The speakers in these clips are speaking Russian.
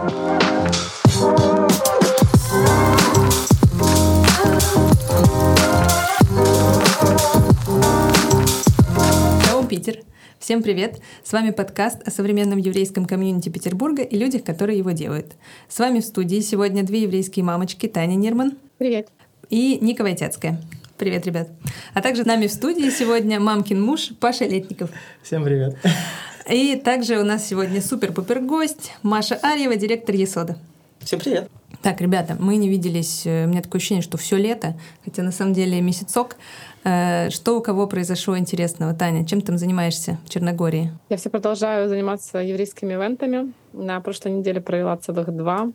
Питер. Всем привет! С вами подкаст о современном еврейском комьюнити Петербурга и людях, которые его делают. С вами в студии сегодня две еврейские мамочки Таня Нирман. Привет. И Ника Войтяцкая. Привет, ребят. А также с нами в студии сегодня мамкин муж Паша Летников. Всем привет. И также у нас сегодня супер-пупер гость Маша Арьева, директор Есода. Всем привет. Так, ребята, мы не виделись, э, у меня такое ощущение, что все лето, хотя на самом деле месяцок. Э, что у кого произошло интересного? Таня, чем там занимаешься в Черногории? Я все продолжаю заниматься еврейскими ивентами. На прошлой неделе провела целых два.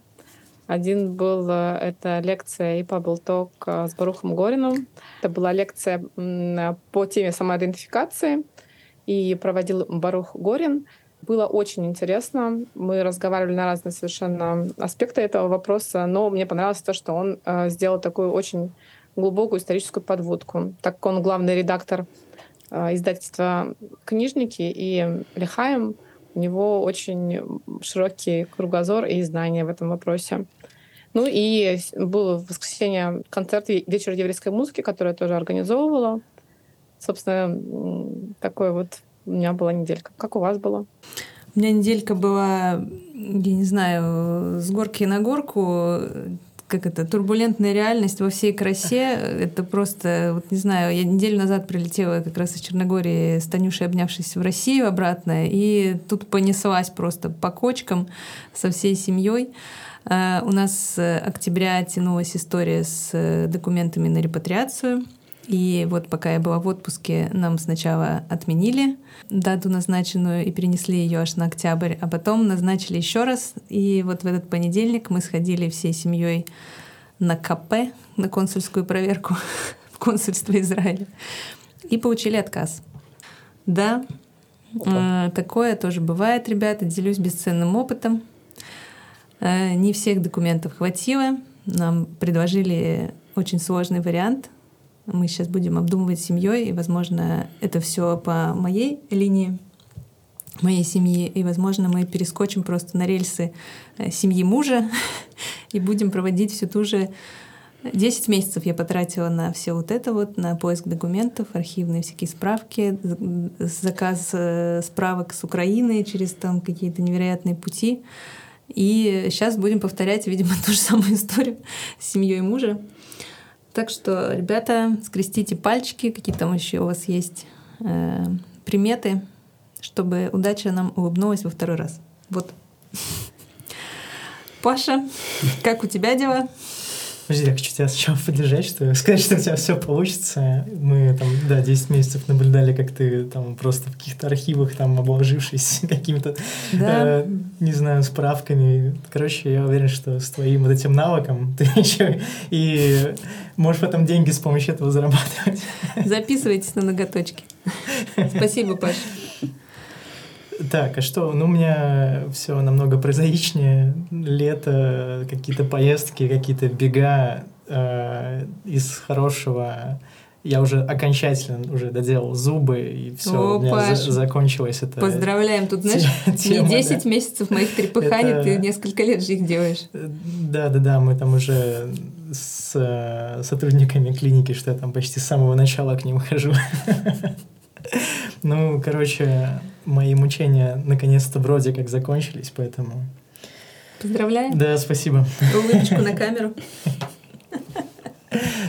Один был, э, это лекция и был ток с Барухом Горином. Это была лекция по теме самоидентификации. И проводил Барух Горин. Было очень интересно. Мы разговаривали на разные совершенно аспекты этого вопроса, но мне понравилось то, что он э, сделал такую очень глубокую историческую подводку. Так как он главный редактор э, издательства «Книжники» и «Лихаем», у него очень широкий кругозор и знания в этом вопросе. Ну и был в воскресенье концерт «Вечер еврейской музыки», который я тоже организовывала. Собственно, такой вот у меня была неделька. Как у вас было? У меня неделька была, я не знаю, с горки на горку, как это, турбулентная реальность во всей красе. Это просто, вот не знаю, я неделю назад прилетела как раз из Черногории с Танюшей, обнявшись в Россию обратно, и тут понеслась просто по кочкам со всей семьей. А, у нас с октября тянулась история с документами на репатриацию — и вот пока я была в отпуске, нам сначала отменили дату назначенную и перенесли ее аж на октябрь, а потом назначили еще раз. И вот в этот понедельник мы сходили всей семьей на КП, на консульскую проверку в консульство Израиля, и получили отказ. Да, э, такое тоже бывает, ребята, делюсь бесценным опытом. Э, не всех документов хватило. Нам предложили очень сложный вариант мы сейчас будем обдумывать семьей, и, возможно, это все по моей линии моей семьи, и, возможно, мы перескочим просто на рельсы э, семьи мужа и будем проводить всю ту же 10 месяцев я потратила на все вот это вот, на поиск документов, архивные всякие справки, заказ э, справок с Украины через там какие-то невероятные пути. И сейчас будем повторять, видимо, ту же самую историю с семьей мужа. Так что, ребята, скрестите пальчики, какие там еще у вас есть э, приметы, чтобы удача нам улыбнулась во второй раз. Вот. Паша, как у тебя дела? Подожди, я хочу тебя сначала поддержать, что сказать, что у тебя все получится. Мы там, да, 10 месяцев наблюдали, как ты там просто в каких-то архивах там обложившись какими-то, да. э, не знаю, справками. Короче, я уверен, что с твоим вот этим навыком ты еще и можешь потом деньги с помощью этого зарабатывать. Записывайтесь на ноготочки. Спасибо, Паша. Так, а что? Ну, у меня все намного прозаичнее. Лето, какие-то поездки, какие-то бега э, из хорошего. Я уже окончательно уже доделал зубы, и все, О, у меня Паш, за закончилось это. Поздравляем, тут, знаешь, тема, не 10 да. месяцев моих трепыханий, это... ты несколько лет же их делаешь. Да-да-да, мы там уже с э, сотрудниками клиники, что я там почти с самого начала к ним хожу. Ну, короче, мои мучения наконец-то вроде как закончились, поэтому... Поздравляем. Да, спасибо. Улыбочку на камеру.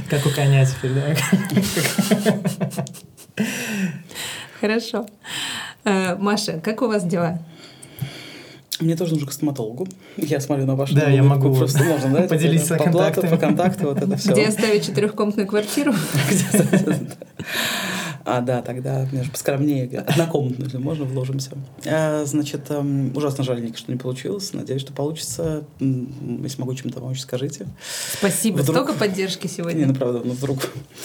Как у коня теперь, да? Хорошо. Э, Маша, как у вас дела? Мне тоже нужно к стоматологу. Я смотрю на вашу Да, я могу просто можно, да? Поделиться контактами. По контакту, вот это все. Где оставить четырехкомнатную квартиру? А, да, тогда мне же поскромнее. Однокомнатную, если можно, вложимся. А, значит, эм, ужасно жаль, что не получилось. Надеюсь, что получится. Если могу чем-то помочь, скажите. Спасибо. Вдруг... Столько поддержки сегодня. Не, ну правда, ну вдруг.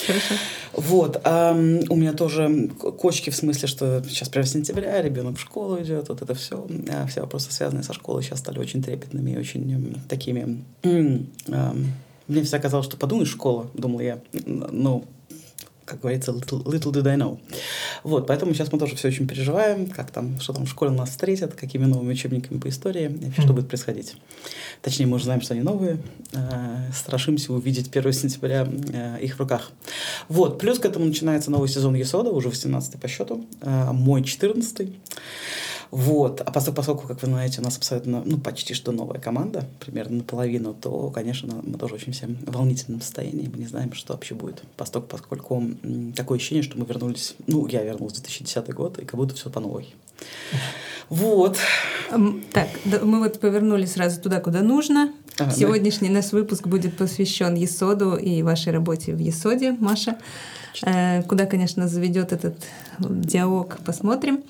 Хорошо. Вот. А, у меня тоже кочки в смысле, что сейчас прямо сентября, ребенок в школу идет, вот это все. А все вопросы, связанные со школой, сейчас стали очень трепетными и очень такими... Мне всегда казалось, что подумаешь, школа, думал я, ну, как говорится, little, little did I know. Вот, поэтому сейчас мы тоже все очень переживаем, как там, что там в школе нас встретят, какими новыми учебниками по истории, и вообще, что будет происходить. Точнее, мы уже знаем, что они новые, э, страшимся увидеть 1 сентября э, их в руках. Вот, плюс к этому начинается новый сезон Есода, уже 18 по счету, э, мой 14 -й. Вот. А поскольку, поскольку, как вы знаете, у нас абсолютно, ну, почти что новая команда, примерно наполовину, то, конечно, мы тоже очень всем в волнительном состоянии. Мы не знаем, что вообще будет. Поскольку, поскольку такое ощущение, что мы вернулись, ну, я вернулся в 2010 год, и как будто все по новой. Вот. Так, мы вот повернули сразу туда, куда нужно. Ага, Сегодняшний да. наш выпуск будет посвящен Есоду и вашей работе в Есоде, Маша. Э, куда, конечно, заведет этот диалог, посмотрим.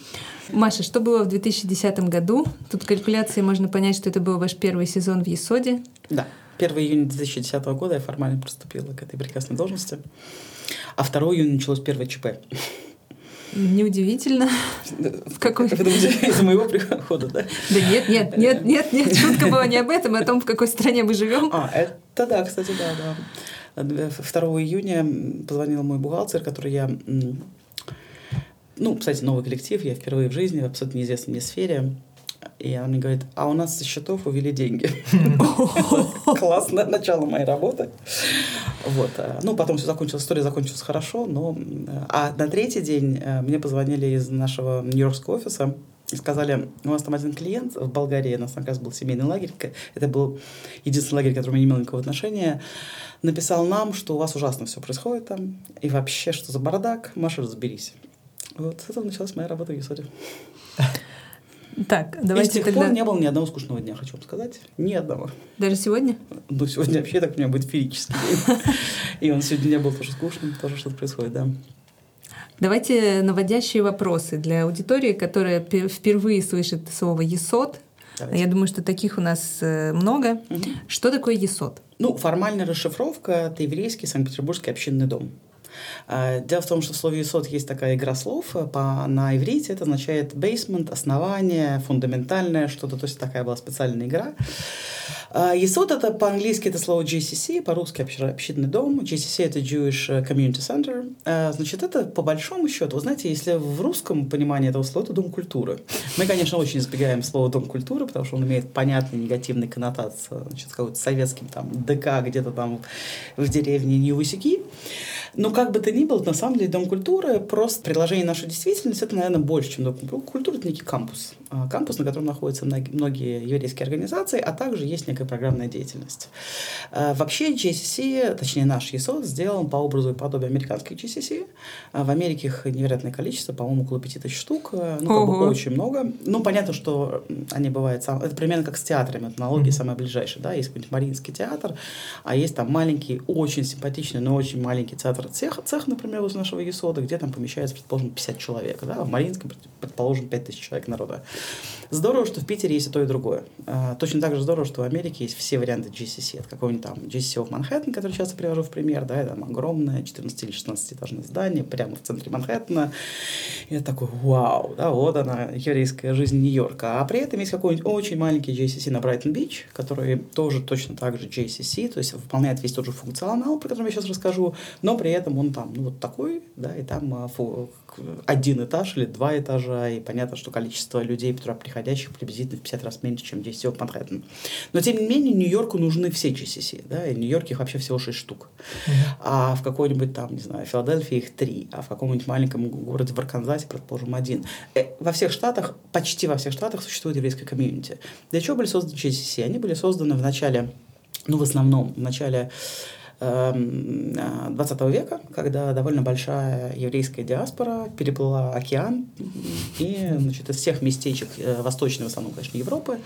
Маша, что было в 2010 году? Тут калькуляции можно понять, что это был ваш первый сезон в Есоде. Да. 1 июня 2010 года я формально приступила к этой прекрасной должности. А 2 июня началось первое ЧП. Неудивительно. В какой... Из-за моего прихода, да? Да нет, нет, нет, нет, нет. Шутка была не об этом, а о том, в какой стране мы живем. А, это да, кстати, да, да. 2 июня позвонил мой бухгалтер, который я ну, кстати, новый коллектив, я впервые в жизни в абсолютно неизвестной мне сфере. И она мне говорит, а у нас со счетов увели деньги. Классное начало моей работы. Вот. Э, ну, потом все закончилось, история закончилась хорошо, но... Э, а на третий день э, мне позвонили из нашего нью-йоркского офиса и сказали, у нас там один клиент в Болгарии, у нас как раз был семейный лагерь, это был единственный лагерь, к которому я не имел никакого отношения, написал нам, что у вас ужасно все происходит там, и вообще, что за бардак, Маша, разберись. Вот это началась моя работа в Юсоре. Так, давайте И с тех тогда... пор не было ни одного скучного дня, хочу вам сказать. Ни одного. Даже сегодня? Ну, сегодня вообще так у меня будет феерический день. И он сегодня не был тоже скучным, тоже что-то происходит, да. Давайте наводящие вопросы для аудитории, которая впервые слышит слово «есот». Давайте. Я думаю, что таких у нас э, много. Угу. Что такое есот? Ну, формальная расшифровка — это еврейский Санкт-Петербургский общинный дом. А, дело в том, что в слове «исот» есть такая игра слов. По, на иврите это означает basement, основание, фундаментальное что-то. То есть такая была специальная игра. Есот это по-английски это слово GCC, по-русски общинный дом. GCC это Jewish Community Center. Значит, это по большому счету, вы знаете, если в русском понимании этого слова, это дом культуры. Мы, конечно, очень избегаем слова дом культуры, потому что он имеет понятный негативный коннотацию, значит, какой-то советским там ДК где-то там в деревне Ньюсики. Но как бы то ни было, на самом деле Дом культуры просто приложение нашей действительности, это, наверное, больше, чем Дом культуры, это некий кампус. А, кампус, на котором находятся многие еврейские организации, а также есть некая программная деятельность. А, вообще GCC, точнее наш ЕСО, сделан по образу и подобию американской GCC. А, в Америке их невероятное количество, по-моему, около 5000 штук. Ну, как бы очень много. Ну, понятно, что они бывают... Сам... Это примерно как с театрами. Это аналогия mm-hmm. самая ближайшая. Да? Есть какой-нибудь Мариинский театр, а есть там маленький, очень симпатичный, но очень маленький театр цех, цех, например, из нашего ЕСОДа, где там помещается, предположим, 50 человек, да, а в Мариинском, предположим, 5000 человек народа. Здорово, что в Питере есть и то, и другое. А, точно так же здорово, что в Америке есть все варианты GCC. Это какой-нибудь там GCC в Манхэттен, который часто привожу в пример, да, это там огромное 14 или 16 этажное здание прямо в центре Манхэттена. И я такой, вау, да, вот она, еврейская жизнь Нью-Йорка. А при этом есть какой-нибудь очень маленький GCC на Брайтон-Бич, который тоже точно так же GCC, то есть выполняет весь тот же функционал, про который я сейчас расскажу, но при этом он там, ну, вот такой, да, и там а, фу, один этаж или два этажа, и понятно, что количество людей, туда приходящих, приблизительно в 50 раз меньше, чем GCC в Манхэттен. Но, тем не менее, Нью-Йорку нужны все GCC, да, и в Нью-Йорке их вообще всего 6 штук. Mm-hmm. А в какой-нибудь там, не знаю, Филадельфии их три, а в каком-нибудь маленьком городе в Арканзасе, предположим, один. Э, во всех штатах, почти во всех штатах существует еврейская комьюнити. Для чего были созданы GCC? Они были созданы в начале, ну, в основном, в начале 20 эм, века, когда довольно большая еврейская диаспора переплыла океан и значит, из всех местечек э, восточной, в основном, конечно, Европы,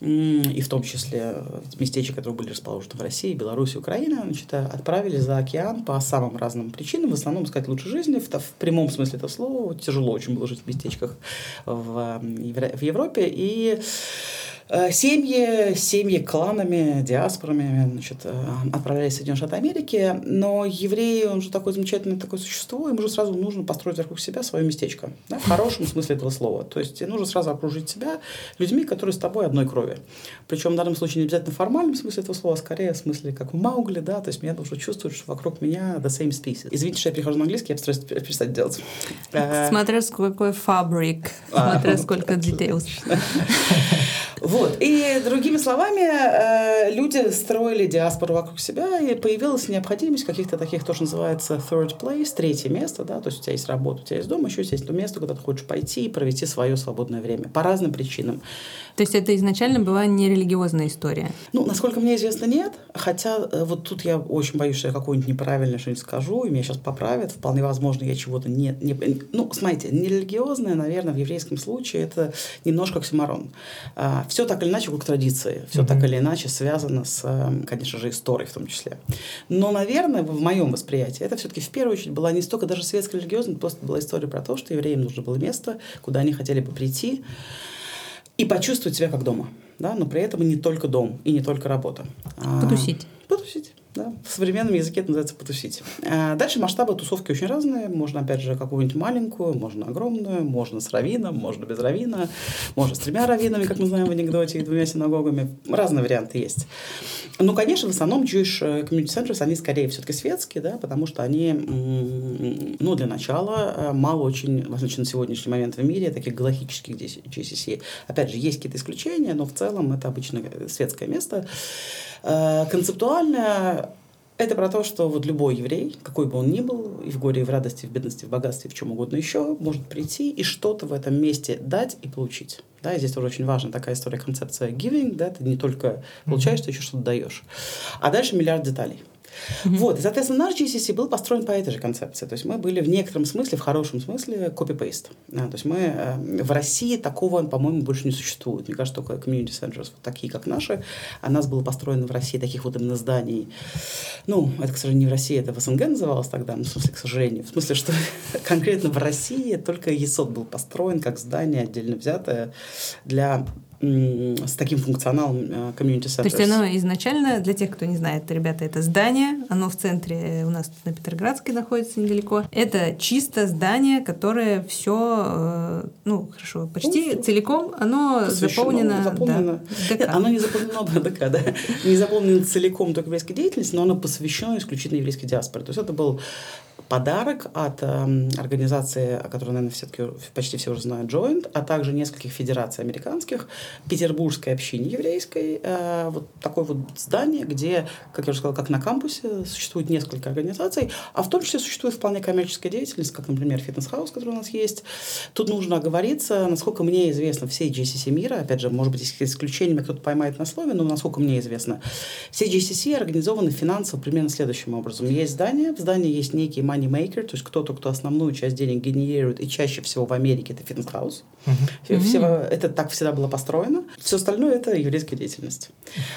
и в том числе местечек, которые были расположены в России, Беларуси, Украине, значит, отправили за океан по самым разным причинам, в основном искать лучшей жизни, в, в прямом смысле этого слова, тяжело очень было жить в местечках в, в Европе, и Э, семьи, семьи кланами, диаспорами значит, э, отправлялись в Соединенные Штаты Америки, но евреи, он же такое замечательное такое существо, ему же сразу нужно построить вокруг себя свое местечко, да, в хорошем смысле этого слова. То есть нужно сразу окружить себя людьми, которые с тобой одной крови. Причем в данном случае не обязательно в формальном смысле этого слова, а скорее в смысле как в Маугли, да, то есть меня должно чувствовать, что вокруг меня the same species. Извините, что я перехожу на английский, я постараюсь перестать делать. Смотря какой фабрик, а, смотря сколько details. Вот. И другими словами, э, люди строили диаспору вокруг себя, и появилась необходимость каких-то таких, тоже называется third place, третье место, да, то есть у тебя есть работа, у тебя есть дом, еще есть то место, куда ты хочешь пойти и провести свое свободное время по разным причинам. То есть это изначально была не религиозная история? Ну, насколько мне известно, нет. Хотя э, вот тут я очень боюсь, что я какое-нибудь неправильное что-нибудь скажу, и меня сейчас поправят. Вполне возможно, я чего-то не, не... Ну, смотрите, нерелигиозное, наверное, в еврейском случае это немножко оксиморон. Все так или иначе как традиции. Все mm-hmm. так или иначе связано с, эм, конечно же, историей в том числе. Но, наверное, в моем восприятии это все-таки в первую очередь была не столько даже светско-религиозная, просто была история про то, что евреям нужно было место, куда они хотели бы прийти, и почувствовать себя как дома. Да? Но при этом не только дом и не только работа. Потусить. А, потусить. Да, в современном языке это называется потусить. А дальше масштабы тусовки очень разные. Можно, опять же, какую-нибудь маленькую, можно огромную, можно с равином, можно без равина, можно с тремя равинами, как мы знаем в анекдоте, и двумя синагогами. Разные варианты есть. Ну, конечно, в основном Jewish Community Centers, они скорее все-таки светские, да, потому что они, ну, для начала, э, мало очень, в отличие на сегодняшний момент в мире, таких галактических GCC. Опять же, есть какие-то исключения, но в целом это обычно светское место. Э, концептуально это про то, что вот любой еврей, какой бы он ни был, и в горе, и в радости, и в бедности, и в богатстве, и в чем угодно еще, может прийти и что-то в этом месте дать и получить. Да, и здесь тоже очень важна такая история, концепция giving, да, ты не только получаешь, ты еще что-то даешь. А дальше миллиард деталей. Mm-hmm. Вот, и, соответственно, наш GCC был построен по этой же концепции. То есть мы были в некотором смысле, в хорошем смысле, copy-paste. Да, то есть мы э, в России такого, по-моему, больше не существует. Мне кажется, только community centers, вот такие, как наши. А нас было построено в России таких вот именно зданий. Ну, это, к сожалению, не в России, это в СНГ называлось тогда, ну, в смысле, к сожалению. В смысле, что конкретно в России только ЕСОД был построен как здание отдельно взятое для с таким функционалом комьюнити э, То есть оно изначально, для тех, кто не знает, ребята, это здание, оно в центре у нас на Петроградской находится недалеко. Это чисто здание, которое все, э, ну хорошо, почти ну, целиком, оно заполнено. заполнено. Да, ДК. Оно не заполнено ДК, да. Не заполнено целиком только еврейской деятельностью, но оно посвящено исключительно еврейской диаспоре. То есть это был подарок от э, организации, о которой, наверное, все-таки почти все уже знают, Joint, а также нескольких федераций американских, Петербургской общине еврейской, э, вот такое вот здание, где, как я уже сказала, как на кампусе существует несколько организаций, а в том числе существует вполне коммерческая деятельность, как, например, Fitness House, который у нас есть. Тут нужно оговориться, насколько мне известно, все JCC мира, опять же, может быть, исключениями кто-то поймает на слове, но насколько мне известно, все JCC организованы финансово примерно следующим образом. Есть здание, в здании есть некий money maker, то есть кто-то, кто основную часть денег генерирует, и чаще всего в Америке это Fitness House. Uh-huh. Все, это так всегда было построено. Все остальное это еврейская деятельность.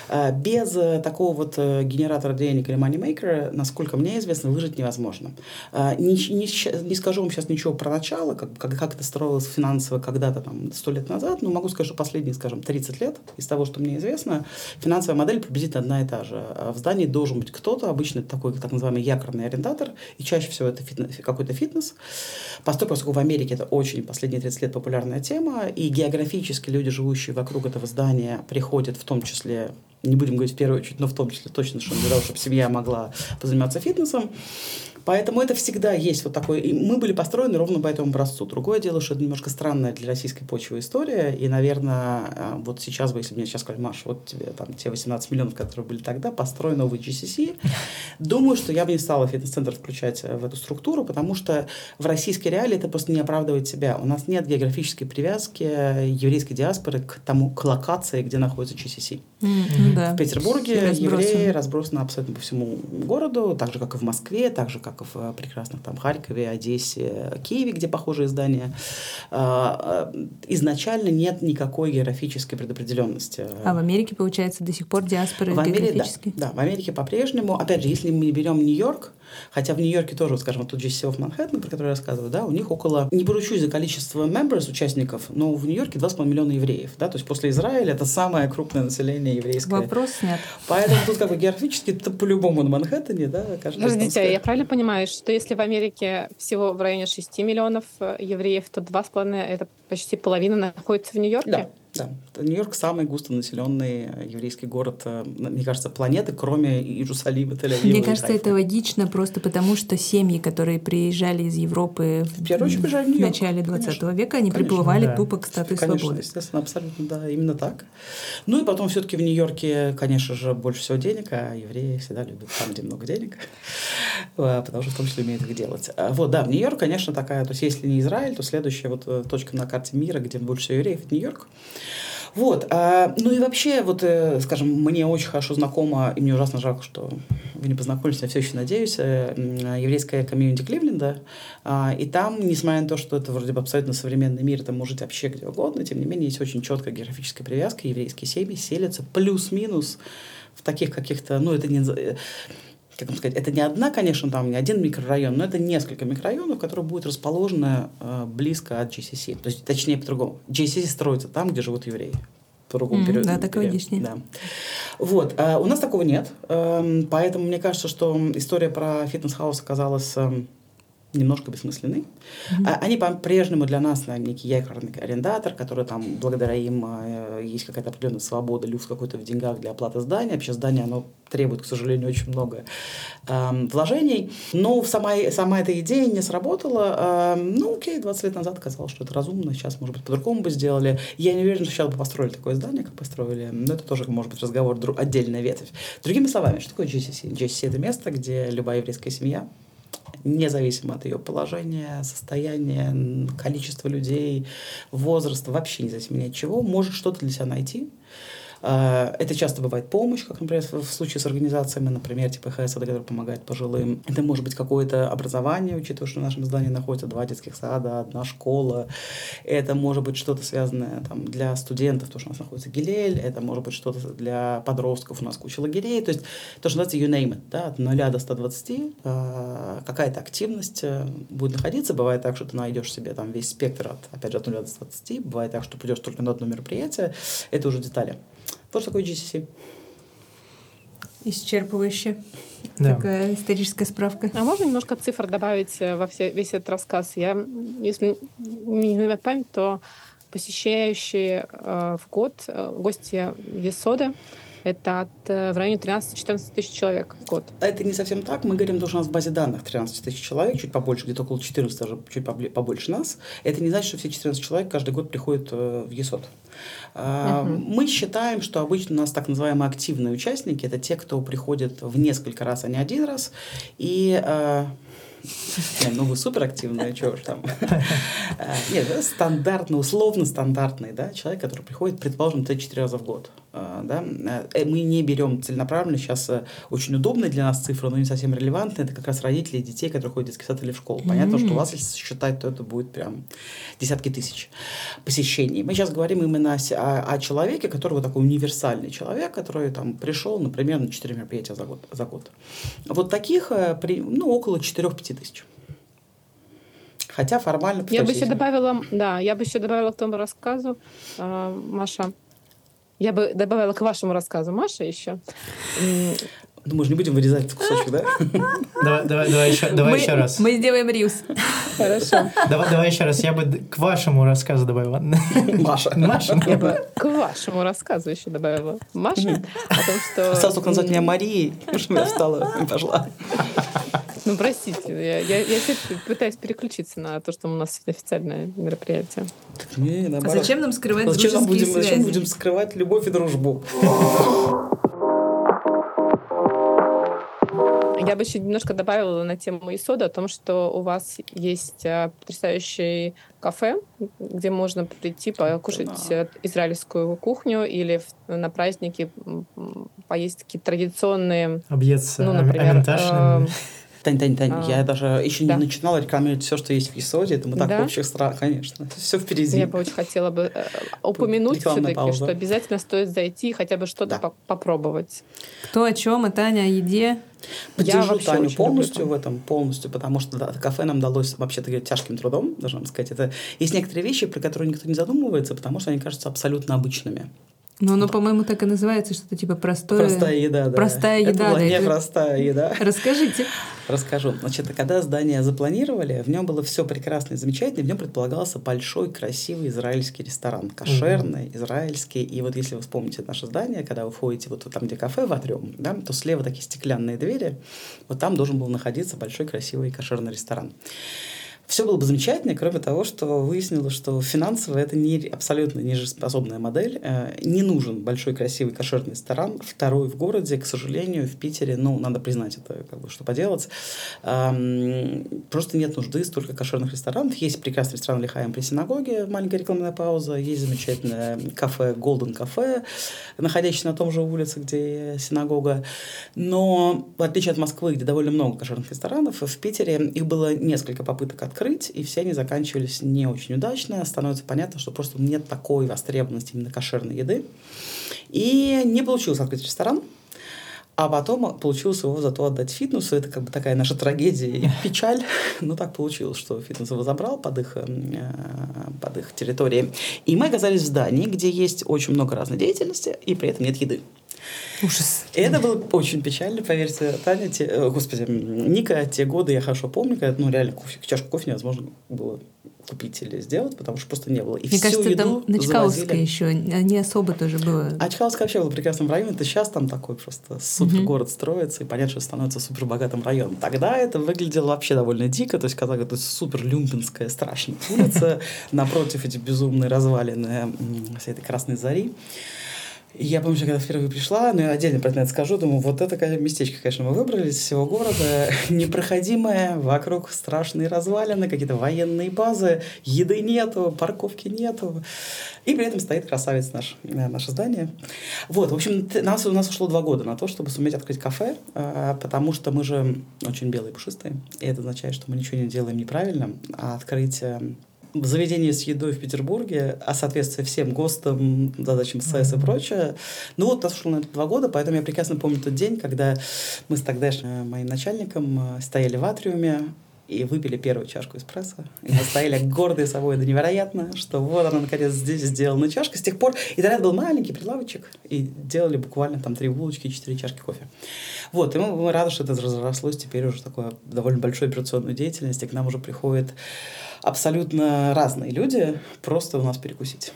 А, без э, такого вот э, генератора денег или money maker, насколько мне известно, выжить невозможно. А, не, не, не скажу вам сейчас ничего про начало, как, как, как это строилось финансово когда-то там сто лет назад, но могу сказать, что последние, скажем, 30 лет из того, что мне известно, финансовая модель приблизительно одна и та же. А в здании должен быть кто-то, обычно это такой так называемый якорный ориентатор, и чаще всего это фитнес, какой-то фитнес. Поскольку, поскольку в Америке это очень последние 30 лет популярная тема, и географически люди, живущие вокруг этого здания, приходят в том числе не будем говорить в первую очередь, но в том числе точно, что для того, чтобы семья могла позаниматься фитнесом. Поэтому это всегда есть вот такой... И мы были построены ровно по этому образцу. Другое дело, что это немножко странная для российской почвы история. И, наверное, а, вот сейчас бы, если мне сейчас сказали, Маш, вот тебе там те 18 миллионов, которые были тогда, построй новый GCC. Думаю, что я бы не стала фитнес-центр включать в эту структуру, потому что в российской реалии это просто не оправдывает себя. У нас нет географической привязки еврейской диаспоры к тому, к локации, где находится GCC. Mm-hmm. Да. В Петербурге евреи разбросаны абсолютно по всему городу, так же, как и в Москве, так же, как как в прекрасных там Харькове, Одессе, Киеве, где похожие здания, а, а, изначально нет никакой географической предопределенности. А в Америке, получается, до сих пор диаспора в Америке, да, да, в Америке по-прежнему, опять же, если мы берем Нью-Йорк, Хотя в Нью-Йорке тоже, скажем, вот тут GCC в Манхэттен, про который я рассказываю, да, у них около, не поручусь за количество members, участников, но в Нью-Йорке 2,5 миллиона евреев, да, то есть после Израиля это самое крупное население еврейское. Вопрос нет. Поэтому тут как бы географически это по-любому на Манхэттене, да, каждый Подождите, я правильно понимаю, что если в Америке всего в районе 6 миллионов евреев, то 2,5 это почти половина находится в Нью-Йорке? Да. Да, Нью-Йорк самый густонаселенный э, еврейский город, э, мне кажется, планеты, кроме Иерусалима, Тель-Авива. Мне кажется, это логично просто потому, что семьи, которые приезжали из Европы в, очередь, в, в начале 20 конечно. века, они конечно, приплывали да. тупо к статуе конечно, свободы. Естественно, абсолютно, да, именно так. Ну и потом все-таки в Нью-Йорке, конечно же, больше всего денег, а евреи всегда любят там, где много денег, э, потому что в том числе умеют их делать. А вот, да, в Нью-Йорк, конечно, такая, то есть если не Израиль, то следующая вот точка на карте мира, где больше всего евреев, это Нью-Йорк. Вот. А, ну и вообще, вот, э, скажем, мне очень хорошо знакомо, и мне ужасно жалко, что вы не познакомились, я все еще надеюсь, э, еврейская комьюнити Кливленда. А, и там, несмотря на то, что это вроде бы абсолютно современный мир, это может вообще где угодно, тем не менее, есть очень четкая географическая привязка. Еврейские семьи селятся плюс-минус в таких каких-то, ну, это не как вам сказать, это не одна, конечно, там не один микрорайон, но это несколько микрорайонов, которые будут расположены э, близко от JCC. То есть, точнее, по-другому. JCC строится там, где живут евреи. По-другому mm, периоду. Да, так логичнее. Да. Вот. А у нас такого нет. Эм, поэтому мне кажется, что история про Fitness House оказалась эм, немножко бессмысленный. Mm-hmm. Они по-прежнему для нас некий якорный арендатор, который там, благодаря им э, есть какая-то определенная свобода, люфт какой-то в деньгах для оплаты здания. Вообще здание, оно требует, к сожалению, очень много э, вложений. Но сама, сама эта идея не сработала. Э, ну, окей, 20 лет назад казалось, что это разумно, сейчас, может быть, по-другому бы сделали. Я не уверен, что сейчас бы построили такое здание, как построили. Но это тоже, может быть, разговор, друг, отдельная ветвь. Другими словами, что такое GCC? GCC — это место, где любая еврейская семья независимо от ее положения, состояния, количества людей, возраста, вообще независимо ни от чего, может что-то для себя найти – это часто бывает помощь, как, например, в случае с организациями, например, типа ХСД, который помогает пожилым. Это может быть какое-то образование, учитывая, что в нашем здании находится два детских сада, одна школа. Это может быть что-то связанное там, для студентов, то, что у нас находится Гилель. Это может быть что-то для подростков, у нас куча лагерей. То есть то, что называется you name it, да, от 0 до 120, а, какая-то активность э, будет находиться. Бывает так, что ты найдешь себе там весь спектр от, опять же, от 0 до 120. Бывает так, что придешь только на одно мероприятие. Это уже детали. Вот что такое GCC. Исчерпывающе. Да. Такая историческая справка. А можно немножко цифр добавить э, во все, весь этот рассказ? Я, если не изменяет память, то посещающие э, в год э, гости Весоды это от, э, в районе 13-14 тысяч человек в год. Это не совсем так. Мы говорим, что у нас в базе данных 13 тысяч человек, чуть побольше, где-то около 14, даже чуть побольше нас. Это не значит, что все 14 человек каждый год приходят в ЕСОД. Uh-huh. Мы считаем, что обычно у нас так называемые активные участники это те, кто приходит в несколько раз, а не один раз. И э, ну вы суперактивные, что уж там. Нет, стандартный, условно стандартный, да, человек, который приходит, предположим, 3-4 раза в год. А, да? Э, мы не берем целенаправленно, сейчас э, очень удобная для нас цифра, но не совсем релевантная, это как раз родители детей, которые ходят в детский сад или в школу. Понятно, mm-hmm. что у вас, если считать, то это будет прям десятки тысяч посещений. Мы сейчас говорим именно о, о человеке, который вот такой универсальный человек, который там пришел, например, на 4 мероприятия за год. За год. Вот таких, э, ну, около 4-5 тысяч. Хотя формально... Я бы еще добавила, да, я бы еще добавила к тому рассказу, э, Маша, я бы добавила к вашему рассказу, Маша, еще. Ну, мы же не будем вырезать этот кусочек, да? Давай, давай, давай еще, давай мы, еще раз. Мы сделаем риус. Хорошо. Давай, давай еще раз. Я бы к вашему рассказу добавила. Маша. Маша. Я бы к вашему рассказу еще добавила. Маша. О том, что... Осталось только назвать меня Марией, потому я встала и пошла. Ну, простите, я, я, я пытаюсь переключиться на то, что у нас официальное мероприятие. Не, А зачем нам скрывать зачем нам будем, связи? Зачем будем скрывать любовь и дружбу? Я бы еще немножко добавила на тему Исода о том, что у вас есть а, потрясающий кафе, где можно прийти покушать да. израильскую кухню или на праздники поесть какие-то традиционные... Объедаться ну, например, Тань, Тань, Тань, а, я даже еще да. не начинала рекламировать все, что есть в Есоде. Это мы так да? в общих странах, конечно. Все впереди. Я бы очень хотела бы э, упомянуть все-таки, что обязательно стоит зайти и хотя бы что-то да. попробовать. Кто о чем, и Таня о еде. Поддержу Таню полностью в этом, полностью, потому что да, кафе нам далось вообще-то тяжким трудом, должна сказать. Это есть некоторые вещи, про которые никто не задумывается, потому что они кажутся абсолютно обычными. Ну, оно, по-моему, так и называется, что-то типа простое... Простая еда, да. Простая еда. Это была да, непростая еда. Расскажите. Расскажу. Значит, когда здание запланировали, в нем было все прекрасно и замечательно, в нем предполагался большой, красивый израильский ресторан, кошерный, угу. израильский. И вот если вы вспомните наше здание, когда вы входите вот там, где кафе в атриум, да, то слева такие стеклянные двери, вот там должен был находиться большой, красивый кошерный ресторан. Все было бы замечательно, кроме того, что выяснилось, что финансово это не, абсолютно нежеспособная модель. Э, не нужен большой красивый кошерный ресторан. Второй в городе, к сожалению, в Питере, ну, надо признать это, как бы, что поделать. Просто нет нужды столько кошерных ресторанов. Есть прекрасный ресторан Лихаем при синагоге, маленькая рекламная пауза. Есть замечательное кафе Golden Cafe, находящееся на том же улице, где синагога. Но, в отличие от Москвы, где довольно много кошерных ресторанов, в Питере их было несколько попыток открыть, и все они заканчивались не очень удачно. Становится понятно, что просто нет такой востребованности именно кошерной еды. И не получилось открыть ресторан. А потом получилось его зато отдать фитнесу. Это как бы такая наша трагедия и печаль. Но так получилось, что фитнес его забрал под их, э, под их территорией. И мы оказались в здании, где есть очень много разной деятельности, и при этом нет еды. Ужас. И это было очень печально, поверьте, Таня, те, э, господи, Ника, те годы я хорошо помню, когда, ну, реально, кофе, чашку кофе невозможно было купить или сделать, потому что просто не было. И Мне кажется, там на Чкаловской еще не особо тоже было. А Чкаловская вообще был прекрасным районом. Это сейчас там такой просто супер город строится, и понятно, что становится супер богатым районом. Тогда это выглядело вообще довольно дико. То есть, когда это супер люмпинская страшная улица, напротив эти безумные развалины всей этой красной зари. Я помню, когда впервые пришла, но я отдельно про это скажу, думаю, вот это местечко, конечно, мы выбрали из всего города, непроходимое, вокруг страшные развалины, какие-то военные базы, еды нету, парковки нету, и при этом стоит красавец наш, э, наше здание. Вот, в общем, нас, у нас ушло два года на то, чтобы суметь открыть кафе, э, потому что мы же очень белые пушистые, и это означает, что мы ничего не делаем неправильно, а открыть заведение с едой в Петербурге, а соответствие всем ГОСТам, задачам СС и прочее. Ну вот, нас ушло на это два года, поэтому я прекрасно помню тот день, когда мы с тогдашним моим начальником э, стояли в атриуме, и выпили первую чашку эспрессо. И мы стояли гордые собой, это невероятно, что вот она наконец здесь сделана чашка. С тех пор, и тогда был маленький прилавочек, и делали буквально там три булочки и четыре чашки кофе. Вот, и мы, мы рады, что это разрослось теперь уже такое довольно большой операционную деятельность, и к нам уже приходят абсолютно разные люди просто у нас перекусить.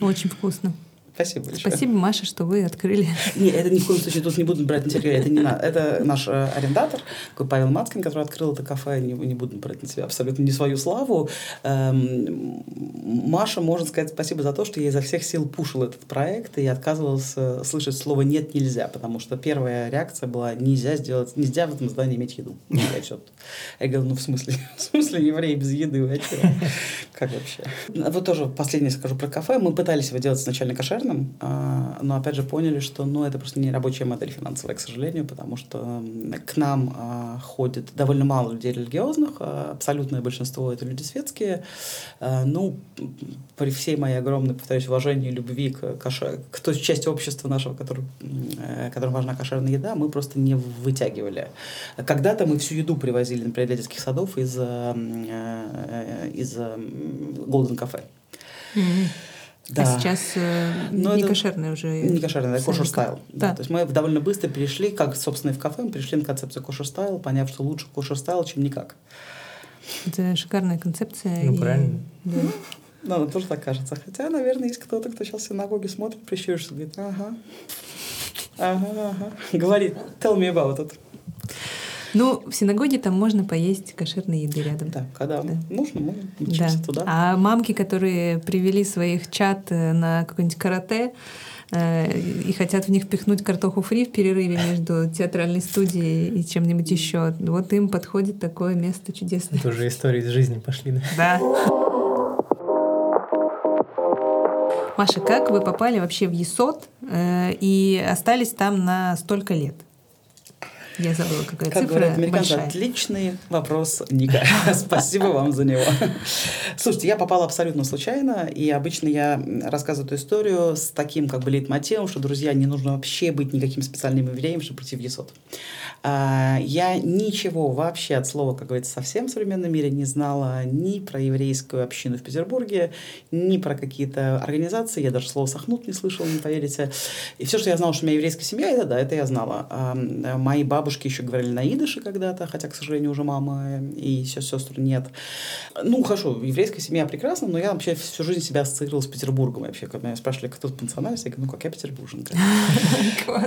Очень вкусно. Спасибо большое. Спасибо, Маша, что вы открыли. Не, это ни в коем случае тут не буду брать на себя. Это, не на, это наш э, арендатор, такой Павел Мацкин, который открыл это кафе. Не, не буду брать на себя абсолютно не свою славу. Эм, Маша, можно сказать спасибо за то, что я изо всех сил пушил этот проект и отказывался слышать слово «нет, нельзя», потому что первая реакция была «нельзя сделать, нельзя в этом здании иметь еду». Я, что я говорю, ну в смысле, в смысле евреи без еды, Как вообще? Вот тоже последнее скажу про кафе. Мы пытались его делать сначала кошер, популярным, а, но опять же поняли, что ну, это просто не рабочая модель финансовая, к сожалению, потому что к нам а, ходит довольно мало людей религиозных, а абсолютное большинство это люди светские. Ну, при всей моей огромной, повторюсь, уважении и любви к, каше, к той части общества нашего, который, э, которым важна кошерная еда, мы просто не вытягивали. Когда-то мы всю еду привозили, например, для детских садов из, э, из Golden Cafe. Mm-hmm. Да. А сейчас э, Но не кошерный уже. Не кошерный, это kosher style. Да. да. То есть мы довольно быстро перешли, как, собственно, и в кафе, мы перешли на концепцию kosher style, поняв, что лучше kosher style, чем никак. Это шикарная концепция. Ну, и... правильно. Да. Ну, ну, тоже так кажется. Хотя, наверное, есть кто-то, кто сейчас в синагоге смотрит, прищурится, говорит, ага, ага, ага. Говорит, tell me about it. Ну, в синагоге там можно поесть кошерной еды рядом. Да, когда да. нужно, мы да. туда. А мамки, которые привели своих чат э, на какой-нибудь карате, э, и хотят в них пихнуть картоху фри в перерыве между театральной студией и чем-нибудь еще. Вот им подходит такое место чудесное. Это уже истории из жизни пошли, да? Да. Маша, как вы попали вообще в ЕСОТ э, и остались там на столько лет? Я забыла, какая как цифра говорят американцы, большая. отличный вопрос, Ника. Спасибо вам за него. Слушайте, я попала абсолютно случайно, и обычно я рассказываю эту историю с таким как бы лейтмотивом, что, друзья, не нужно вообще быть никаким специальным евреем, чтобы прийти в ЕСОТ. А, я ничего вообще от слова, как говорится, совсем в современном мире не знала ни про еврейскую общину в Петербурге, ни про какие-то организации. Я даже слово «сахнут» не слышала, не поверите. И все, что я знала, что у меня еврейская семья, это да, это я знала. Мои бабушки еще говорили на идыше когда-то, хотя, к сожалению, уже мама и все сестры нет. Ну, хорошо, еврейская семья прекрасна, но я вообще всю жизнь себя ассоциировала с Петербургом. Вообще, когда меня спрашивали, кто ты по национальности, я говорю, ну, как я петербурженка.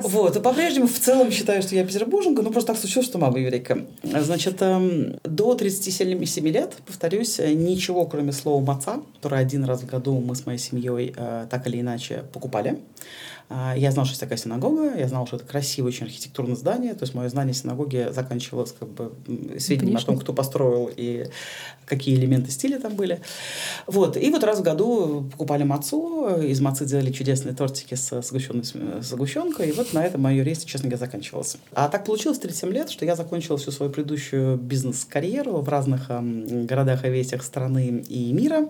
Вот, и по-прежнему в целом считаю, что я петербурженка, ну, просто так случилось, что мама еврейка. Значит, эм, до 37 лет, повторюсь, ничего, кроме слова «маца», которое один раз в году мы с моей семьей э, так или иначе покупали. А, я знал, что есть такая синагога, я знал, что это красивое очень архитектурное здание, то есть мое знание синагоги заканчивалось как бы сведением о том, кто построил и какие элементы стиля там были. Вот. И вот раз в году покупали мацу, из мацы делали чудесные тортики с сгущенной сгущенкой, и вот на этом мое рейс, честно говоря, заканчивался. А так получилось 37 лет, что я закончила всю свою предыдущую бизнес-карьеру в разных городах и весях страны и мира.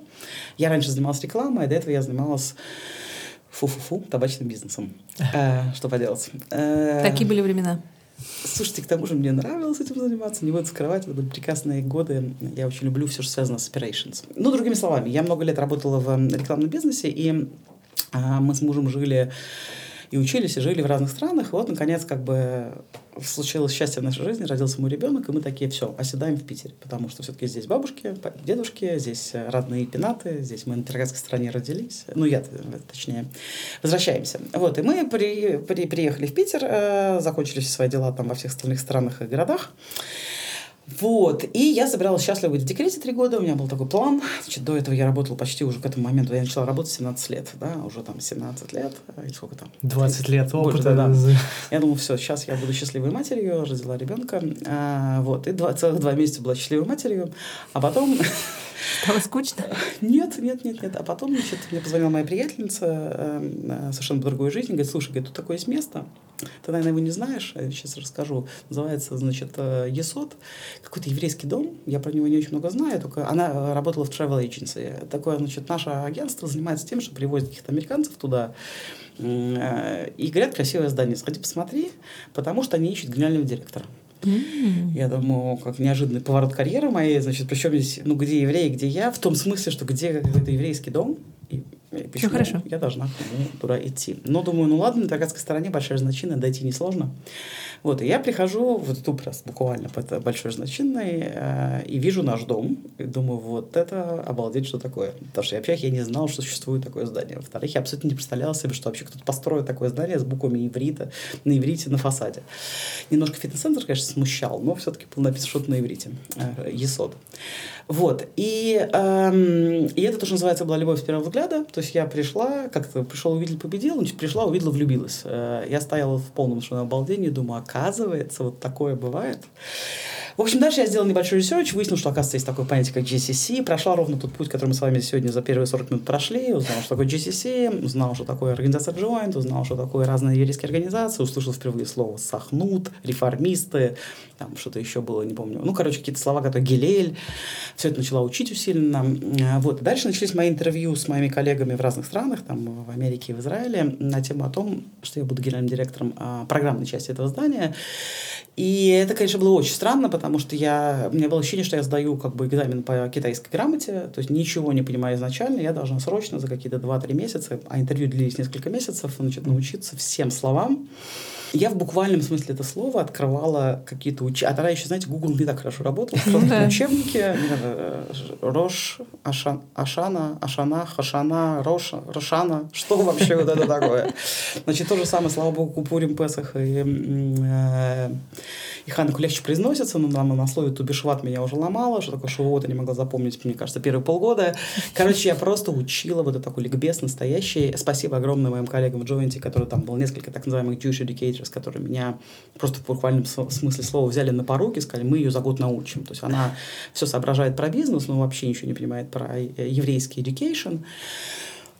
Я раньше занималась рекламой, а до этого я занималась фу-фу-фу, табачным бизнесом. Э, что поделать. Э, Такие были времена. Слушайте, к тому же мне нравилось этим заниматься, не буду скрывать, это были прекрасные годы. Я очень люблю все, что связано с operations. Ну, другими словами, я много лет работала в рекламном бизнесе, и а, мы с мужем жили и учились, и жили в разных странах. И вот, наконец, как бы случилось счастье в нашей жизни, родился мой ребенок, и мы такие, все, оседаем в Питере, потому что все-таки здесь бабушки, дедушки, здесь родные пенаты, здесь мы на Тергатской стране родились, ну, я, точнее, возвращаемся. Вот, и мы при, при, приехали в Питер, э, закончили все свои дела там во всех остальных странах и городах, вот. И я собиралась счастливо быть в декрете три года. У меня был такой план. Значит, до этого я работала почти уже к этому моменту. Я начала работать 17 лет, да, уже там 17 лет. Или сколько там? 20 лет опыта. Больше, да, да. Я думала, все, сейчас я буду счастливой матерью, родила ребенка. А, вот. И два, целых два месяца была счастливой матерью. А потом Стало скучно? Нет, нет, нет, нет. А потом, значит, мне позвонила моя приятельница э, совершенно по другой жизни, говорит, слушай, говорит, тут такое есть место, ты, наверное, его не знаешь, я сейчас расскажу. Называется, значит, э, Есот, какой-то еврейский дом, я про него не очень много знаю, только она работала в travel agency. Такое, значит, наше агентство занимается тем, что привозит каких-то американцев туда, э, и говорят, красивое здание, сходи посмотри, потому что они ищут генерального директора. Я думаю, как неожиданный поворот карьеры моей, значит, причем здесь, ну, где евреи, где я, в том смысле, что где какой-то еврейский дом, и почему хорошо. я должна туда идти. Но думаю, ну ладно, на Таргатской стороне большая значина, дойти несложно. Вот, и я прихожу в эту раз буквально по этой большой значенной э, и вижу наш дом, и думаю, вот это обалдеть, что такое. Потому что, во-первых, я не знал, что существует такое здание. Во-вторых, я абсолютно не представлял себе, что вообще кто-то построит такое здание с буквами иврита, на иврите на фасаде. Немножко фитнес-центр, конечно, смущал, но все-таки было написано что-то на иврите. Э, Есод. Вот. И, эм, и это тоже называется была любовь с первого взгляда. То есть я пришла, как-то пришел, увидел, победил, значит, пришла, увидела, влюбилась. Э, я стояла в полном что обалдении, думаю, оказывается, вот такое бывает. В общем, дальше я сделала небольшой research, выяснил, что, оказывается, есть такое понятие, как JCC. Прошла ровно тот путь, который мы с вами сегодня за первые 40 минут прошли. Узнала, что такое JCC, узнала, что такое организация Joint, узнала, что такое разные еврейские организации, услышал впервые слово «сахнут», «реформисты», там что-то еще было, не помню. Ну, короче, какие-то слова, которые «гелель». Все это начала учить усиленно. Вот. Дальше начались мои интервью с моими коллегами в разных странах, там, в Америке и в Израиле, на тему о том, что я буду генеральным директором а, программной части этого здания. И это, конечно, было очень странно, потому что я, у меня было ощущение, что я сдаю как бы экзамен по китайской грамоте, то есть ничего не понимаю изначально, я должна срочно за какие-то 2-3 месяца, а интервью длились несколько месяцев, значит, научиться всем словам, я в буквальном смысле это слова открывала какие-то учебники. А тогда еще, знаете, Google не так хорошо работал. Просто учебники. Э, Рош, Ашан, Ашана, Ашана, Хашана, Рош, Рошана. Что вообще вот это такое? Значит, то же самое, слава богу, Купурим, Песах и э, и Хануку легче произносится, но нам на слове Тубишват меня уже ломало, что такое Шивот я не могла запомнить, мне кажется, первые полгода. Короче, я просто учила вот этот такой ликбез настоящий. Спасибо огромное моим коллегам в Джойнте, которые там было несколько так называемых Jewish educators, которые меня просто в буквальном смысле слова взяли на поруки, сказали, мы ее за год научим. То есть она все соображает про бизнес, но вообще ничего не понимает про э, еврейский education.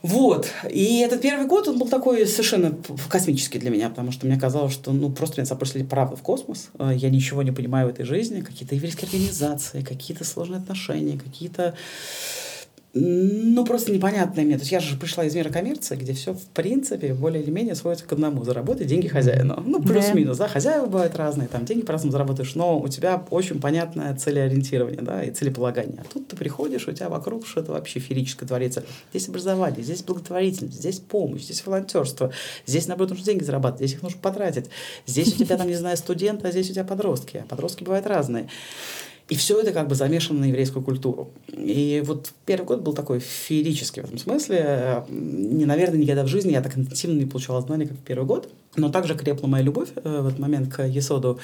Вот. И этот первый год, он был такой совершенно космический для меня, потому что мне казалось, что ну, просто меня запросили правда в космос. Э, я ничего не понимаю в этой жизни. Какие-то еврейские организации, какие-то сложные отношения, какие-то ну, просто непонятное мне. То есть я же пришла из мира коммерции, где все, в принципе, более или менее сводится к одному. Заработать деньги хозяину. Ну, плюс-минус, да. Хозяева бывают разные, там деньги по-разному заработаешь, но у тебя очень понятное целеориентирование, да, и целеполагание. А тут ты приходишь, у тебя вокруг что-то вообще феерическое творится. Здесь образование, здесь благотворительность, здесь помощь, здесь волонтерство. Здесь, наоборот, нужно деньги зарабатывать, здесь их нужно потратить. Здесь у тебя, там, не знаю, студенты, а здесь у тебя подростки. А подростки бывают разные. И все это как бы замешано на еврейскую культуру. И вот первый год был такой феерический в этом смысле. Не, наверное, никогда в жизни я так интенсивно не получала знания, как в первый год. Но также крепла моя любовь э, в этот момент к Есоду.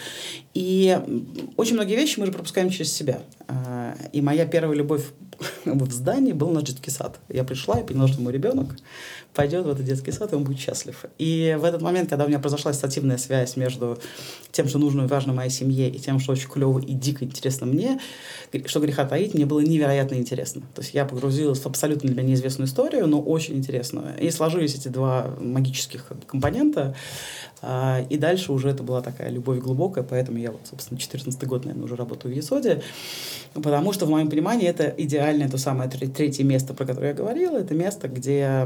И очень многие вещи мы же пропускаем через себя. А, и моя первая любовь в здании был наш детский сад. Я пришла и поняла, что мой ребенок пойдет в этот детский сад, и он будет счастлив. И в этот момент, когда у меня произошла ассоциативная связь между тем, что нужно и важно моей семье, и тем, что очень клево и дико интересно мне, что греха таить, мне было невероятно интересно. То есть я погрузилась в абсолютно для меня неизвестную историю, но очень интересную. И сложились эти два магических компонента, а, и дальше уже это была такая любовь глубокая, поэтому я вот, собственно, 14 год, наверное, уже работаю в Есоде, потому что, в моем понимании, это идеальное то самое третье место, про которое я говорила, это место, где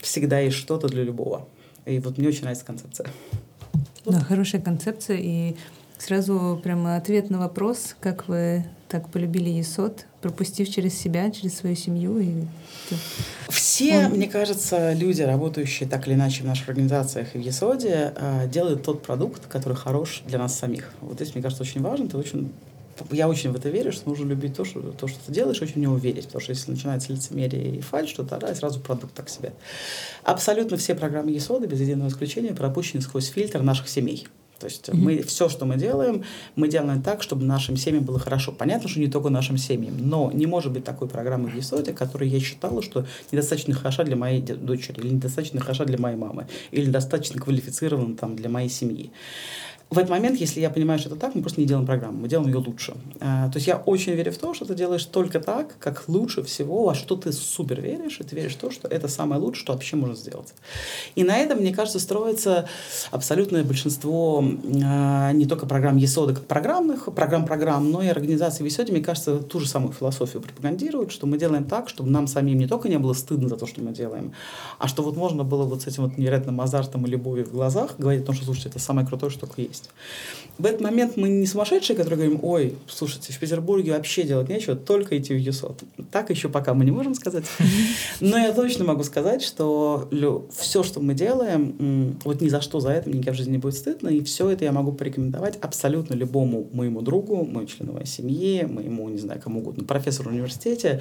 всегда есть что-то для любого. И вот мне очень нравится концепция. Да, хорошая концепция. И сразу прямо ответ на вопрос, как вы так полюбили Есот, пропустив через себя, через свою семью. И... Все, Он... мне кажется, люди, работающие так или иначе в наших организациях и в Есоде, а, делают тот продукт, который хорош для нас самих. Вот здесь, мне кажется, очень важно. Это очень я очень в это верю, что нужно любить то, что, то, что ты делаешь, очень в него верить. Потому что если начинается лицемерие и фальш, то тогда сразу продукт так себе. Абсолютно все программы ЕСОДа, без единого исключения, пропущены сквозь фильтр наших семей. То есть mm-hmm. мы все, что мы делаем, мы делаем так, чтобы нашим семьям было хорошо. Понятно, что не только нашим семьям, но не может быть такой программы в ЕСОДе, которая я считала, что недостаточно хороша для моей дочери, или недостаточно хороша для моей мамы, или недостаточно квалифицирована там, для моей семьи в этот момент, если я понимаю, что это так, мы просто не делаем программу, мы делаем ее лучше. А, то есть я очень верю в то, что ты делаешь только так, как лучше всего, во что ты супер веришь, и ты веришь в то, что это самое лучшее, что вообще можно сделать. И на этом, мне кажется, строится абсолютное большинство а, не только программ ЕСОДа как программных, программ-программ, но и организации в ЕСОДе, мне кажется, ту же самую философию пропагандируют, что мы делаем так, чтобы нам самим не только не было стыдно за то, что мы делаем, а что вот можно было вот с этим вот невероятным азартом и любовью в глазах говорить о том, что, слушайте, это самое крутое, что только есть есть. В этот момент мы не сумасшедшие, которые говорим, ой, слушайте, в Петербурге вообще делать нечего, только идти в ЮСОТ. Так еще пока мы не можем сказать. Но я точно могу сказать, что все, что мы делаем, вот ни за что за это мне в жизни не будет стыдно, и все это я могу порекомендовать абсолютно любому моему другу, моему члену моей семьи, моему, не знаю, кому угодно, профессору в университете,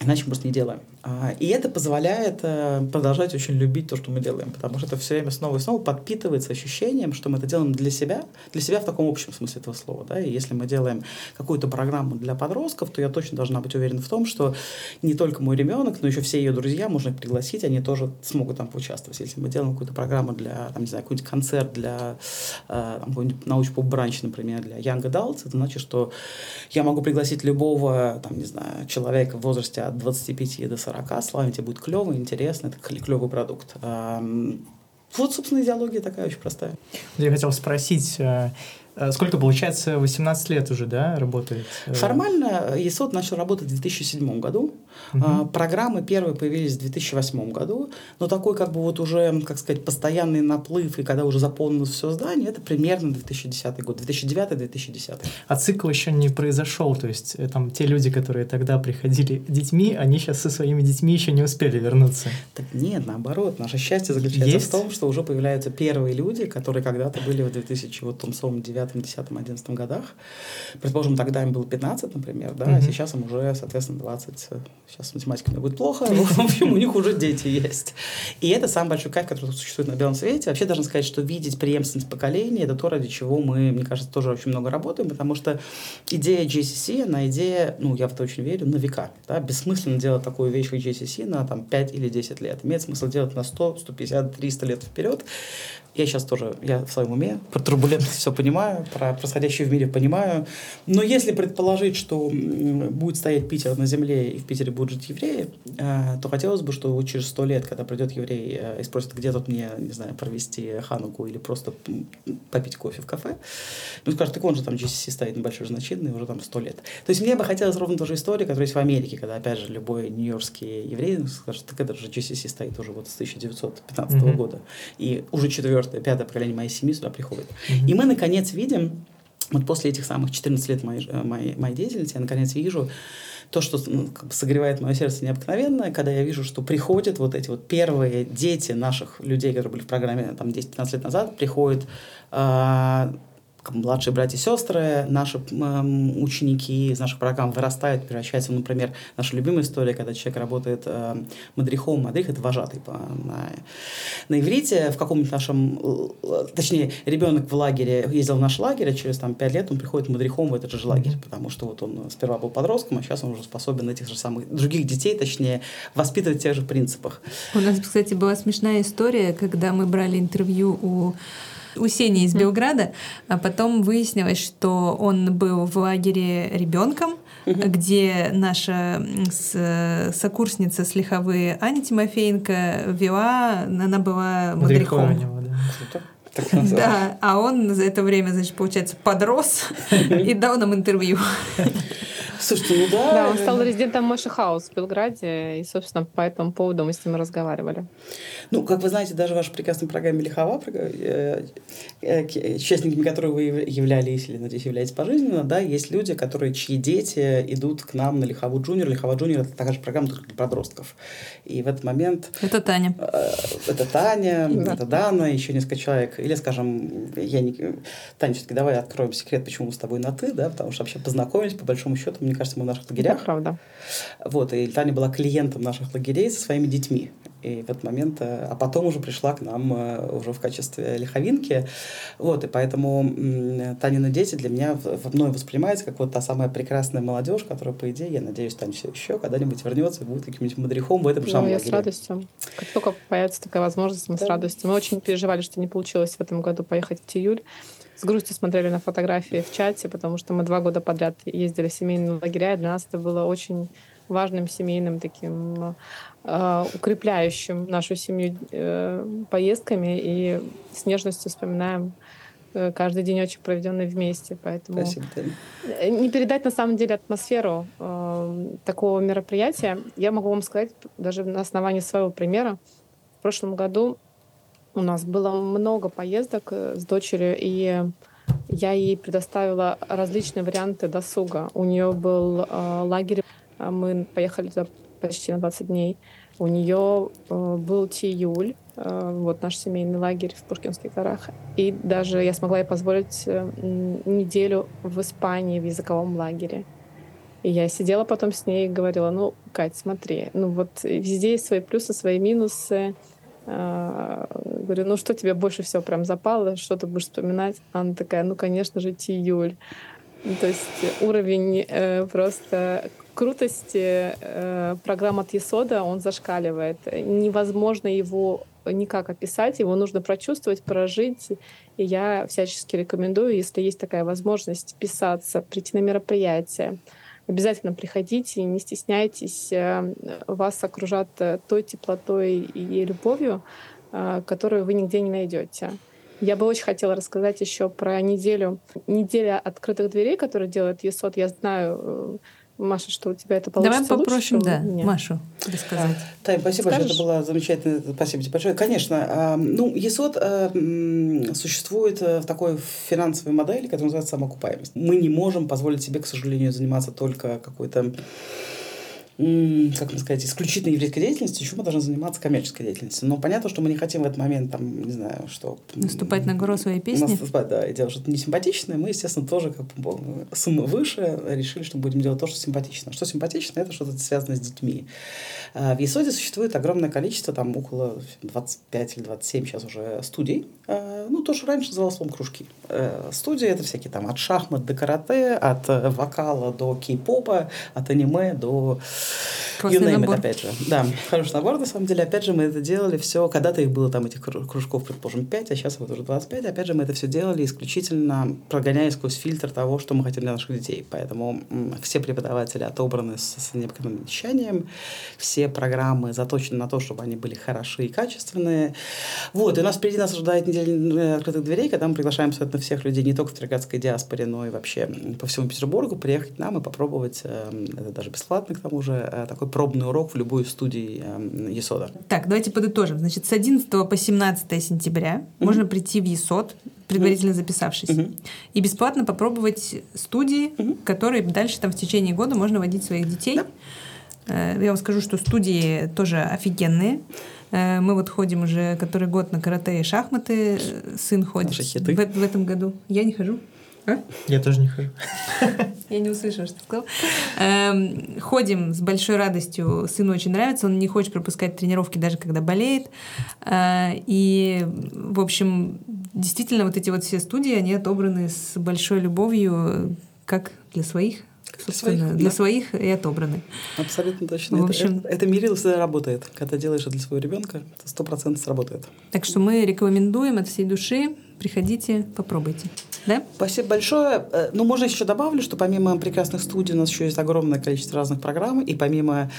Иначе мы просто не делаем. А, и это позволяет э, продолжать очень любить то, что мы делаем, потому что это все время снова и снова подпитывается ощущением, что мы это делаем для себя, для себя в таком общем смысле этого слова. Да? И если мы делаем какую-то программу для подростков, то я точно должна быть уверена в том, что не только мой ребенок, но еще все ее друзья можно пригласить, они тоже смогут там поучаствовать. Если мы делаем какую-то программу для, там, не знаю, какой-нибудь концерт для э, какой-нибудь научно-поп-бранч, например, для Young Adults, это значит, что я могу пригласить любого, там, не знаю, человека в возрасте от 25 до 40, слава тебе будет клево, интересно, это клевый продукт. Вот, собственно, идеология такая очень простая. Я хотел спросить, Э, сколько, получается, 18 лет уже, да, работает? Э, Формально ЕСОД начал работать в 2007 году. Угу. Программы первые появились в 2008 году, но такой как бы вот уже, как сказать, постоянный наплыв, и когда уже заполнилось все здание, это примерно 2010 год, 2009-2010. А цикл еще не произошел, то есть э, там те люди, которые тогда приходили детьми, они сейчас со своими детьми еще не успели вернуться. Так нет, наоборот, наше счастье заключается Есть? в том, что уже появляются первые люди, которые когда-то были в 2009 9, 10, 11 годах. Предположим, тогда им было 15, например, да, mm-hmm. а сейчас им уже, соответственно, 20. Сейчас математика мне будет плохо, в общем, у них уже дети есть. И это самый большой кайф, который существует на белом свете. Вообще, должен сказать, что видеть преемственность поколений — это то, ради чего мы, мне кажется, тоже очень много работаем, потому что идея JCC, она идея, ну, я в это очень верю, на века. Да? Бессмысленно делать такую вещь, как JCC, на там, 5 или 10 лет. Имеет смысл делать на 100, 150, 300 лет вперед, я сейчас тоже, я в своем уме, про турбулентность все понимаю, про происходящее в мире понимаю. Но если предположить, что будет стоять Питер на земле и в Питере будут жить евреи, э, то хотелось бы, что через сто лет, когда придет еврей э, и спросит, где тут мне, не знаю, провести хануку или просто попить кофе в кафе, ну скажет, так он же там GCC стоит небольшой значительный, уже там сто лет. То есть мне бы хотелось ровно ту же историю, которая есть в Америке, когда, опять же, любой нью-йоркский еврей скажет, так это же GCC стоит уже вот с 1915 mm-hmm. года. И уже четвертое, пятое поколение моей семьи сюда приходит. Mm-hmm. И мы, наконец, видим, вот после этих самых 14 лет моей, моей, моей деятельности, я, наконец, вижу, то, что ну, как бы согревает мое сердце необыкновенно, когда я вижу, что приходят вот эти вот первые дети наших людей, которые были в программе там 10-15 лет назад, приходят э, младшие братья и сестры, наши э, ученики из наших программ вырастают, превращаются, например, наша любимая история, когда человек работает э, мадрихом. Мадрих — это вожатый по, на, на иврите. В каком-нибудь нашем... Э, точнее, ребенок в лагере ездил в наш лагерь, а через там, 5 лет он приходит мадрихом в этот же лагерь, потому что вот он сперва был подростком, а сейчас он уже способен этих же самых других детей, точнее, воспитывать в тех же принципах. У нас, кстати, была смешная история, когда мы брали интервью у у Сени из Белграда, а потом выяснилось, что он был в лагере ребенком, где наша сокурсница с Лехавы Аня Тимофеенко вела, она была мадрихом. Да, а он за это время, значит, получается, подрос и дал нам интервью. Слушайте, ну да. Да, он стал резидентом Moishe House в Белграде, и, собственно, по этому поводу мы с ним разговаривали. Ну, как вы знаете, даже в вашей прекрасной программе Лехава, э, э, участниками которой вы являлись или, надеюсь, являетесь пожизненно, да, есть люди, которые, чьи дети идут к нам на Лехаву Junior. Лехава Junior — это такая же программа только для подростков. И в этот момент... Это Таня. Э, это Таня, да. это Дана, еще несколько человек. Или, скажем, я не... Таня, все-таки давай откроем секрет, почему мы с тобой на «ты», да, потому что вообще познакомились, по большому счету, мне кажется, мы в наших лагерях. Да, правда. Вот, и Таня была клиентом наших лагерей со своими детьми. И в этот момент, э, а потом уже пришла к нам э, уже в качестве лиховинки. Вот, и поэтому Танины дети для меня в мной воспринимаются как вот та самая прекрасная молодежь, которая, по идее, я надеюсь, Таня еще когда-нибудь вернется и будет каким-нибудь мадрихом в этом же самом ну, я лагере. с радостью. Как только появится такая возможность, мы да. с радостью. Мы очень переживали, что не получилось в этом году поехать в Тиюль с грустью смотрели на фотографии в чате, потому что мы два года подряд ездили в семейные лагеря, и для нас это было очень важным семейным таким э, укрепляющим нашу семью э, поездками и с нежностью вспоминаем э, каждый день очень проведенный вместе. Поэтому Спасибо. Э, не передать на самом деле атмосферу э, такого мероприятия. Я могу вам сказать даже на основании своего примера. В прошлом году у нас было много поездок э, с дочерью, и я ей предоставила различные варианты досуга. У нее был э, лагерь, а мы поехали за почти на 20 дней. У нее э, был Тиюль, э, вот наш семейный лагерь в Пушкинских горах. И даже я смогла ей позволить э, неделю в Испании в языковом лагере. И я сидела потом с ней и говорила, ну, Кать, смотри, ну вот везде есть свои плюсы, свои минусы. А, говорю, ну что тебе больше всего прям запало, что ты будешь вспоминать? Она такая, ну, конечно же, Тиюль. Ну, то есть уровень э, просто крутости э, программ от Есода, он зашкаливает. Невозможно его никак описать, его нужно прочувствовать, прожить. И я всячески рекомендую, если есть такая возможность, писаться, прийти на мероприятие, Обязательно приходите, не стесняйтесь. Э, вас окружат э, той теплотой и любовью, которую вы нигде не найдете. Я бы очень хотела рассказать еще про неделю, неделя открытых дверей, которую делает ЕСОД. Я знаю, Маша, что у тебя это получится Давай попросим, лучше, да, меня. Машу рассказать. А, Тань, спасибо Скажешь? большое, это было замечательно. Спасибо тебе большое. Конечно, а, ну, ЕСОД а, существует в такой финансовой модели, которая называется самоокупаемость. Мы не можем позволить себе, к сожалению, заниматься только какой-то как мне сказать, исключительно еврейской деятельностью, еще мы должны заниматься коммерческой деятельностью. Но понятно, что мы не хотим в этот момент, там, не знаю, что... Наступать на гору своей песни? Наступать, да, и делать что-то несимпатичное. Мы, естественно, тоже как бы суммы выше решили, что будем делать то, что симпатично. Что симпатично, это что-то связано с детьми. А, в ЕСОДе существует огромное количество, там около 25 или 27 сейчас уже студий. А, ну, то, что раньше называлось словом кружки. Э, студии — это всякие там от шахмат до карате, от э, вокала до кей-попа, от аниме до Классный you name набор. it, опять же. Да, хороший набор, на самом деле. Опять же, мы это делали все, когда-то их было там, этих кру- кружков, предположим, 5, а сейчас вот уже 25. Опять же, мы это все делали исключительно прогоняя сквозь фильтр того, что мы хотим для наших детей. Поэтому все преподаватели отобраны с, с необходимым вещанием, все программы заточены на то, чтобы они были хороши и качественные. Вот, и у нас впереди нас ожидает неделя открытых дверей, когда мы приглашаем, соответственно, всех людей не только в Тригатской диаспоре, но и вообще по всему Петербургу приехать к нам и попробовать, э, это даже бесплатно к тому же, э, такой пробный урок в любой студии э, ЕСОДа. Так, давайте подытожим. Значит, с 11 по 17 сентября можно прийти в ЕСОД, предварительно записавшись, Мгм. и бесплатно попробовать студии, Мгм. которые дальше там в течение года можно водить своих детей. Э, Я вам скажу, что студии тоже офигенные. Мы вот ходим уже который год на карате и шахматы. Сын ходит в, в этом году. Я не хожу. А? Я тоже не хожу. Я не услышала, что ты сказал. Эм, ходим с большой радостью. Сыну очень нравится. Он не хочет пропускать тренировки, даже когда болеет. Э, и, в общем, действительно, вот эти вот все студии, они отобраны с большой любовью, как для своих, для собственно, своих, для да. своих и отобраны. Абсолютно точно. В Это- общем- это, это, мерило всегда работает. Когда делаешь это для своего ребенка, это сто процентов сработает. Так что мы рекомендуем от всей души. Приходите, попробуйте. Да? Спасибо большое. Э, Ну, можно еще добавлю, что помимо прекрасных студий у нас еще есть огромное количество разных программ, и помимо,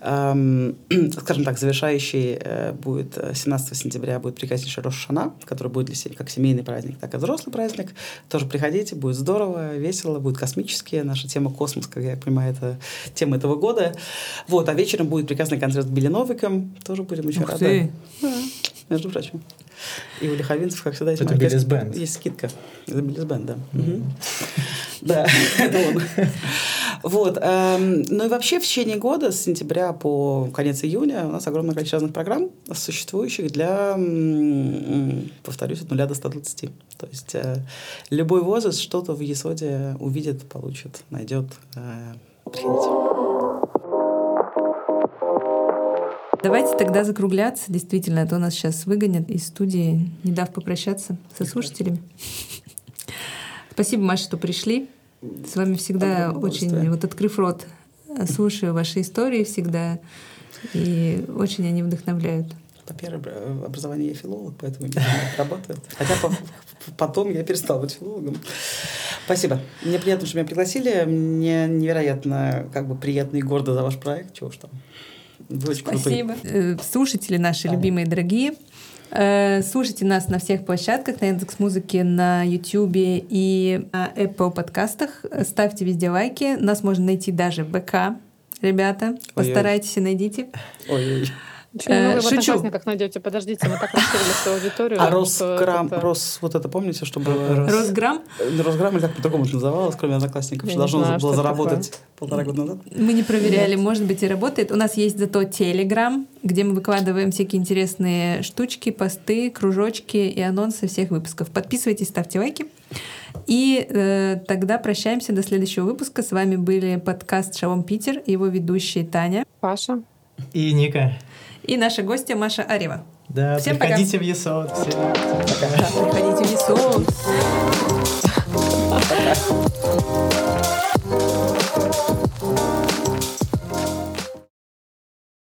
эм, скажем так, завершающей э, будет э, 17 сентября будет прекраснейшая Рошана, который будет для се- как семейный праздник, так и взрослый праздник. Тоже приходите, будет здорово, весело, будет космически. Наша тема космос, как я понимаю, это тема этого года. Вот, а вечером будет прекрасный концерт с Билли Новиком. Тоже будем очень Ух рады. ты! Да, между прочим. И у Лиховинцев, как всегда, есть Это Биллис Бенд. Есть скидка. Это Биллис Бенд, да. Да, это он. Вот. эм, Ну и вообще в течение года, с сентября по конец июня, у нас огромное количество разных программ, существующих для, повторюсь, от нуля до 120. То есть э, любой возраст что-то в ЕСОДе увидит, получит, найдет. э, Давайте тогда закругляться. Действительно, а то нас сейчас выгонят из студии, не дав попрощаться со слушателями. Спасибо, Маша, что пришли. С вами всегда очень, вот открыв рот, слушаю ваши истории всегда. И очень они вдохновляют. По первое э, образование я филолог, поэтому так работает. Хотя по- потом я перестал быть филологом. Спасибо. Мне приятно, что меня пригласили. Мне невероятно как бы приятно и гордо за ваш проект. Чего уж там. Вы очень крутой. Спасибо. Э, Слушатели наши любимые, дорогие. э, Слушайте нас на всех площадках, на Яндекс Музыке, на Ютубе и на Apple подкастах. Ставьте везде лайки. Нас можно найти даже в ВК. Ребята, постарайтесь и найдите. Ой-ой. Много Э, в шучу. одноклассниках найдете. Подождите, мы так расширили свою аудиторию. А Росграм, это- Рос, вот это помните, что было? Росграм. Э, Росграм, или как по-другому это называлось, кроме одноклассников, Я что должно знаю, было заработать полтора года назад? Мы не проверяли, может быть, и работает. У нас есть зато Телеграм, где мы выкладываем всякие интересные штучки, посты, кружочки и анонсы всех выпусков. Подписывайтесь, ставьте лайки. И э, тогда прощаемся до следующего выпуска. С вами были подкаст «Шалом Питер», его ведущие Таня Паша. И Ника. И наша гостья Маша Арева. Да, Всем пока. приходите в ЕСО. Всем пока. Приходите в ЕСО.